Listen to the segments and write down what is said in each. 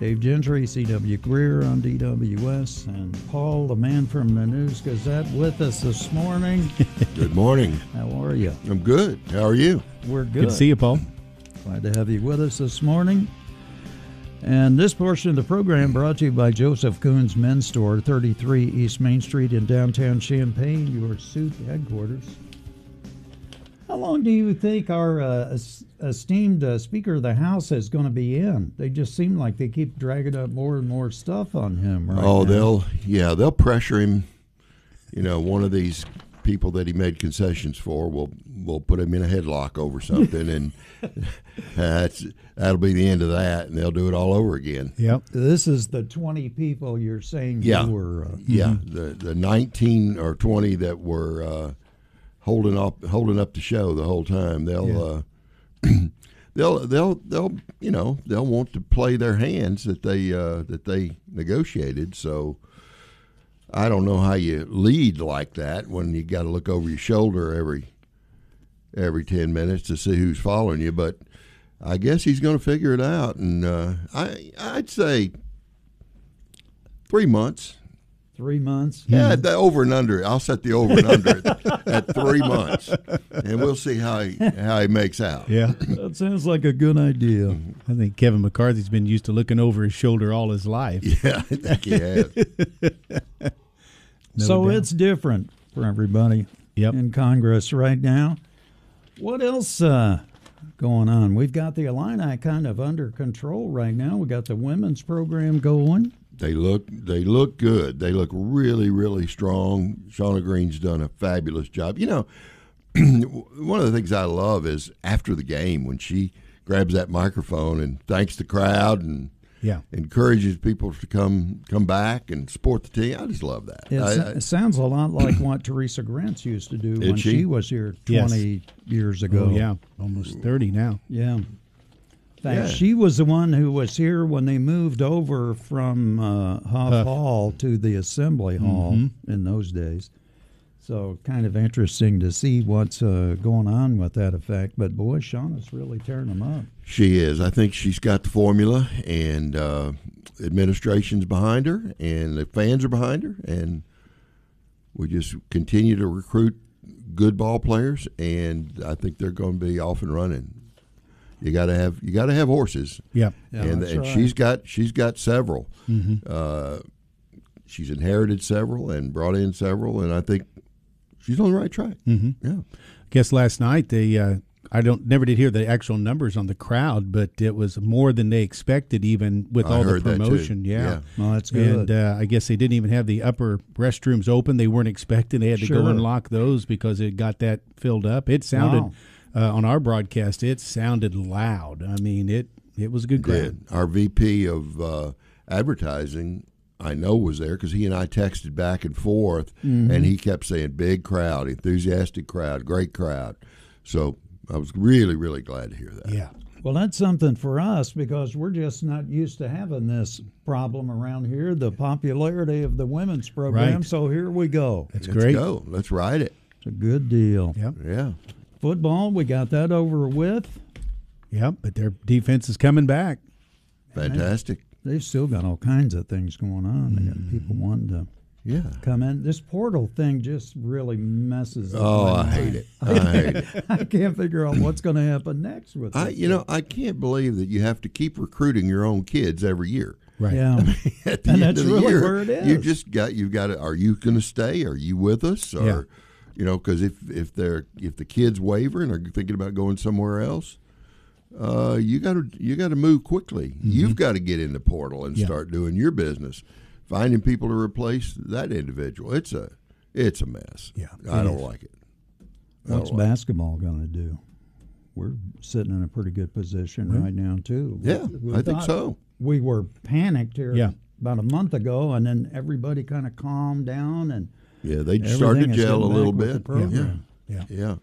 Dave Gentry, C.W. Greer on DWS, and Paul, the man from the News Gazette, with us this morning. Good morning. How are you? I'm good. How are you? We're good. Good to see you, Paul. Glad to have you with us this morning. And this portion of the program brought to you by Joseph Kuhn's Men's Store, 33 East Main Street in downtown Champaign, your suit headquarters. How long do you think our uh, esteemed uh, Speaker of the House is going to be in? They just seem like they keep dragging up more and more stuff on him right oh, now. they'll yeah, they'll pressure him. You know, one of these people that he made concessions for will will put him in a headlock over something, and that's that'll be the end of that, and they'll do it all over again. Yep. This is the 20 people you're saying Yeah. who were. Uh, Yeah, the the nineteen or twenty that were uh, holding up holding up the show the whole time. They'll uh, they'll they'll they'll you know they'll want to play their hands that they uh, that they negotiated. So I don't know how you lead like that when you got to look over your shoulder every every ten minutes to see who's following you. But I guess he's going to figure it out, and uh, I I'd say three months. Three months. Yeah, the over and under. I'll set the over and under at, at three months, and we'll see how he how he makes out. Yeah. That sounds like a good idea. I think Kevin McCarthy's been used to looking over his shoulder all his life. Yeah, I think he has. No so doubt. it's different for everybody Yep. in Congress right now. What else uh, going on? We've got the Illini kind of under control right now. We got the women's program going. They look they look good. They look really really strong. Shauna Green's done a fabulous job. You know, one of the things I love is after the game when she grabs that microphone and thanks the crowd and Yeah. encourages people to come come back and support the team. I just love that. It, I- s- I- it sounds a lot like what Theresa Grentz used to do when she? she? was here Yes. 20 years ago. Oh, yeah. Almost 30 now. Yeah. Yeah. she was the one who was here when they moved over from uh, Huff Huff. Hall to the Assembly Hall in those days. So kind of interesting to see what's uh, going on with that effect. But boy, Shauna's really tearing them up. She is. I think she's got the formula, and uh, administration's behind her, and the fans are behind her, and we just continue to recruit good ball players, and I think they're going to be off and running. You got to have you got to have horses, Yep. Yeah, and, that's and right. she's got she's got several. Mm-hmm. Uh, she's inherited several and brought in several, and I think she's on the right track. Mm-hmm. Yeah. I guess last night they, uh, I don't never did hear the actual numbers on the crowd, but it was more than they expected, even with I all the heard that, too. promotion. Yeah. Yeah. Well, that's good. And uh, I guess they didn't even have the upper restrooms open. They weren't expecting. They had to Sure. go lock those because it got that filled up. It sounded Wow. Uh, on our broadcast. It sounded loud. I mean it. It was a good crowd. Our VP of uh, advertising, I know, was there because he and I texted back and forth, Mm-hmm. and he kept saying, "Big crowd, enthusiastic crowd, great crowd." So I was really, really glad to hear that. Yeah. Well, that's something for us because we're just not used to having this problem around here the popularity of the women's program. Right. So here we go. That's Let's great. go. Let's ride it. It's a good deal. Yep. Yeah. Football, we got that over with. Yep. But their defense is coming back. Fantastic. They've still got all kinds of things going on. They got people Mm-hmm. wanting to Yeah. come in. This portal thing just really messes up. Oh, my I hate it. I hate it. I can't figure out what's going to happen next with I, it. you know, I can't believe that you have to keep recruiting your own kids every year. Right. Yeah. At the And end that's of the really year, where it is. You just got you've got to. Are you going to stay? Are you with us? Or Yeah. You know, because if if they're if the kids waver and are thinking about going somewhere else, uh, you got to you got to move quickly. You've got to get in the portal and Mm-hmm. Yeah. start doing your business, finding people to replace that individual. It's a it's a mess. Yeah, I don't is. like it. I What's like basketball going to do? We're sitting in a pretty good position right now too. Yeah, We I think so. we were panicked here Yeah. about a month ago, and then everybody kind of calmed down and Yeah, they started to gel a little back with the bit. program. Yeah. Yeah.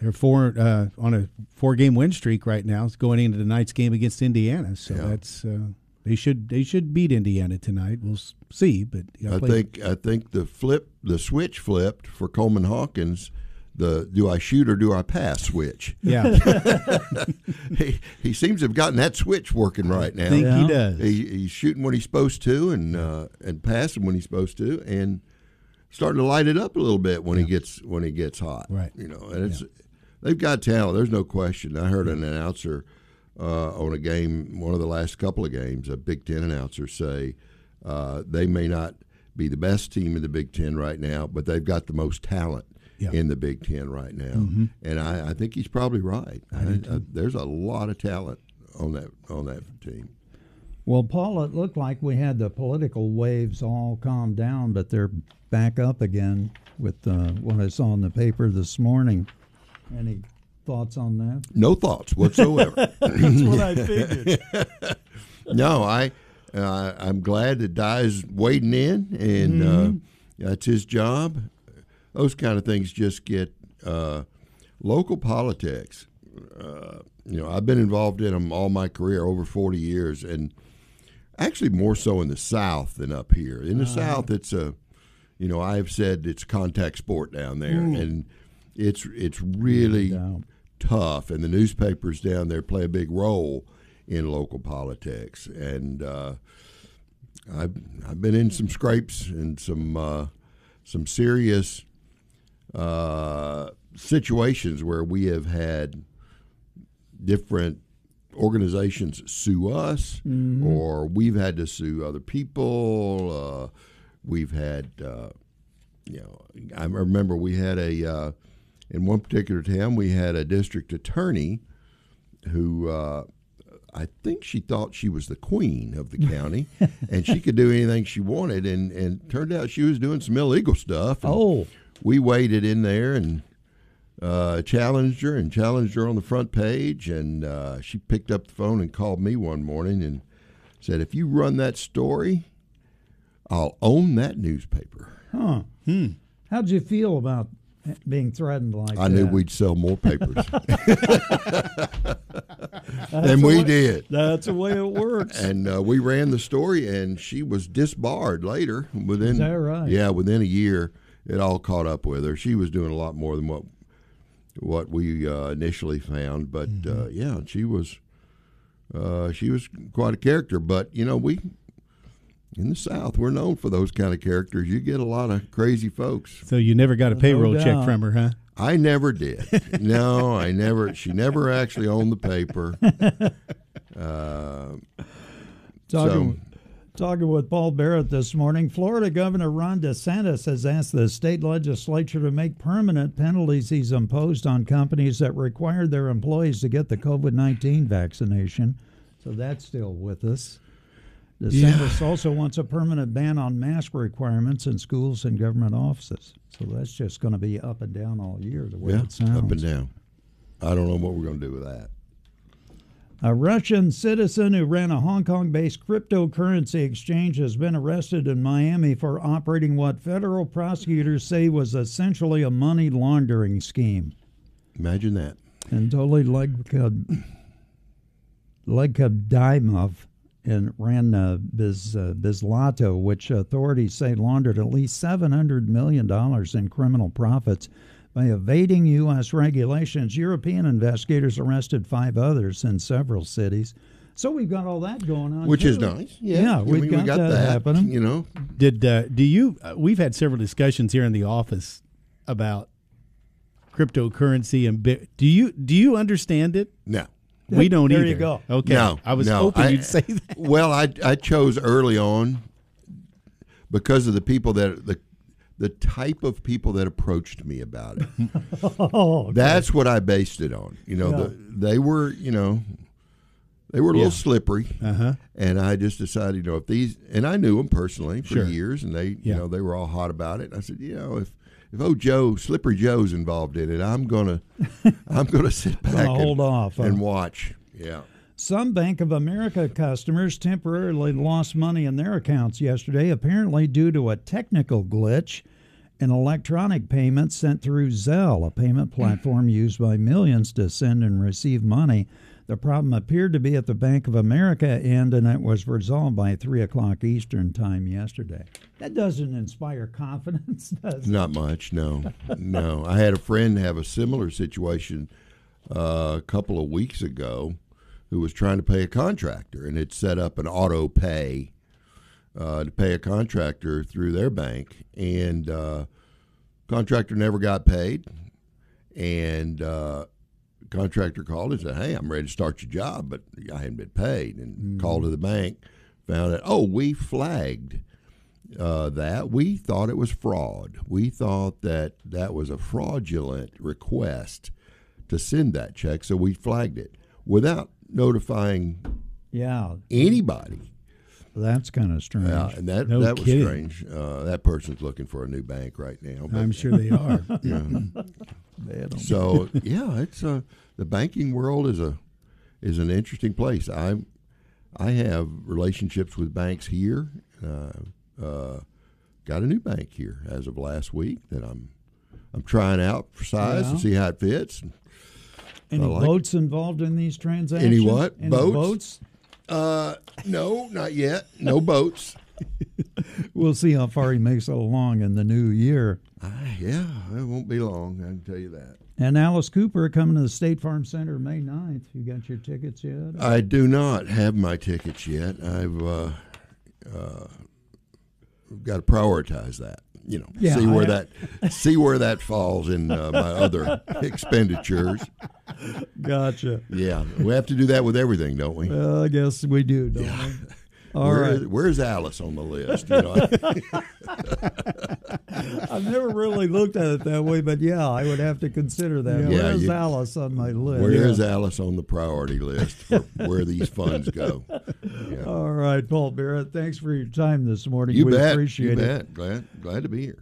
They're four uh, on a four game win streak right now. It's going into tonight's game against Indiana. So Yeah. that's uh, they should they should beat Indiana tonight. We'll see, but I play- think I think the flip the switch flipped for Coleman Hawkins. The do I shoot or do I pass switch? yeah, he, he seems to have gotten that switch working right now. I think Yeah. he does. He, he's shooting when he's supposed to and uh, and passing when he's supposed to and starting to light it up a little bit when he gets when he gets hot. Right. You know, and it's they've got talent. There's no question. I heard an announcer uh, on a game, one of the last couple of games, a Big Ten announcer say uh, they may not be the best team in the Big Ten right now, but they've got the most talent. Yeah. In the Big Ten right now, and I, I think he's probably right. I, I, there's a lot of talent on that on that team. Well, Paul, it looked like we had the political waves all calmed down, but they're back up again with uh, what I saw in the paper this morning. Any thoughts on that? No thoughts whatsoever. That's what I figured. no, I uh, I'm glad that Dye's wading in, and uh, that's his job. Those kind of things just get uh, local politics. Uh, you know, I've been involved in them all my career, over 40 years, and actually more so in the South than up here. In the South, it's a, you know, I've said it's contact sport down there, and it's it's really tough, and the newspapers down there play a big role in local politics. And uh, I've I've been in some scrapes and some uh, some serious uh, situations where we have had different organizations sue us, or we've had to sue other people. Uh, we've had, uh, you know, I remember we had a uh, in one particular town we had a district attorney who. Uh, I think she thought she was the queen of the county, and she could do anything she wanted. And and turned out she was doing some illegal stuff. Oh, we waited in there and uh, challenged her and challenged her on the front page. And uh, she picked up the phone and called me one morning and said, "If you run that story, I'll own that newspaper." huh. Hmm. How'd you feel about being threatened like I that? I knew we'd sell more papers, and we did. That's the way it works. And uh, we ran the story, and she was disbarred later. Within Is that right? Yeah, within a year, it all caught up with her. She was doing a lot more than what what we uh, initially found. But uh, yeah, she was uh, she was quite a character. But you know, we in the South we're known for those kind of characters. You get a lot of crazy folks. so you never got a payroll check from her, huh? I never did. no, I never. She never actually owned the paper. Uh, Talking, talking with Paul Barrett this morning, Florida Governor Ron DeSantis has asked the state legislature to make permanent penalties he's imposed on companies that require their employees to get the COVID 19 vaccination. So that's still with us. DeSantis also wants a permanent ban on mask requirements in schools and government offices. So that's just going to be up and down all year, the way yeah, it sounds. up and down. I don't know what we're going to do with that. A Russian citizen who ran a Hong Kong based cryptocurrency exchange has been arrested in Miami for operating what federal prosecutors say was essentially a money laundering scheme. Imagine that. Anatoly Legkab- Legkodymov and ran uh, Biz, uh, Bitzlato, which authorities say laundered at least $700 million in criminal profits by evading U.S. regulations. European investigators arrested five others in several cities. So we've got all that going on. Which is nice. Yeah, Yeah, we've mean, got, we got that, that happening. You know, Did uh, do you? Uh, we've had several discussions here in the office about cryptocurrency and bit. Do you do you understand it? no. We don't There either. you go. Okay. No, I was no, hoping I- you'd say that. Well, I I chose early on because of the people that the the type of people that approached me about it. Oh, okay. That's what I based it on. You know, Yeah. the, they were you know they were a Yeah. little slippery, Uh huh. and I just decided you know if these and I knew them personally for Sure. years, and they you know they were all hot about it. And I said you know if. If oh Joe Slippery Joe's involved in it, I'm gonna I'm gonna sit back Gonna and, hold off, huh? and watch. Yeah. Some Bank of America customers temporarily lost money in their accounts yesterday, apparently due to a technical glitch in electronic payments sent through Zelle, a payment platform used by millions to send and receive money. The problem appeared to be at the Bank of America end, and it was resolved by 3 o'clock Eastern Time yesterday. That doesn't inspire confidence, does it? Not much, no, no. I had a friend have a similar situation uh, a couple of weeks ago, who was trying to pay a contractor and had set up an auto pay uh, to pay a contractor through their bank, and uh, contractor never got paid, and uh, contractor called and said, "Hey, I'm ready to start your job, but I hadn't been paid." And called to the bank, found out, oh, we flagged uh, that. We thought it was fraud. We thought that that was a fraudulent request to send that check, so we flagged it without notifying Yeah, anybody. that's kind of strange. Yeah, and that No that was kidding. strange. Uh, that person's looking for a new bank right now. but- I'm sure they are. yeah. So yeah, it's uh, the banking world is a is an interesting place. I I have relationships with banks here. Uh, uh, got a new bank here as of last week that I'm I'm trying out for size Yeah. and see how it fits. Any like- boats involved in these transactions? what? Any Boats? boats? Uh, no, not yet. No boats. We'll see how far he makes it along in the new year. Uh, yeah, it won't be long. I can tell you that. And Alice Cooper coming to the State Farm Center May 9th. You got your tickets yet? I do not have my tickets yet. I've uh, uh, got to prioritize that. You know, Yeah, see where I- that see where that falls in uh, my other expenditures. Gotcha. Yeah, we have to do that with everything, don't we? Well, I guess we do, don't we? All Where right. where's Alice on the list? You know, I've never really looked at it that way, but yeah, I would have to consider that. Yeah, Where's you- Alice on my list? where is Alice on the priority list for where these funds go? Yeah. All right, Paul Barrett, thanks for your time this morning. You we bet. appreciate you it. bet. Glad glad to be here.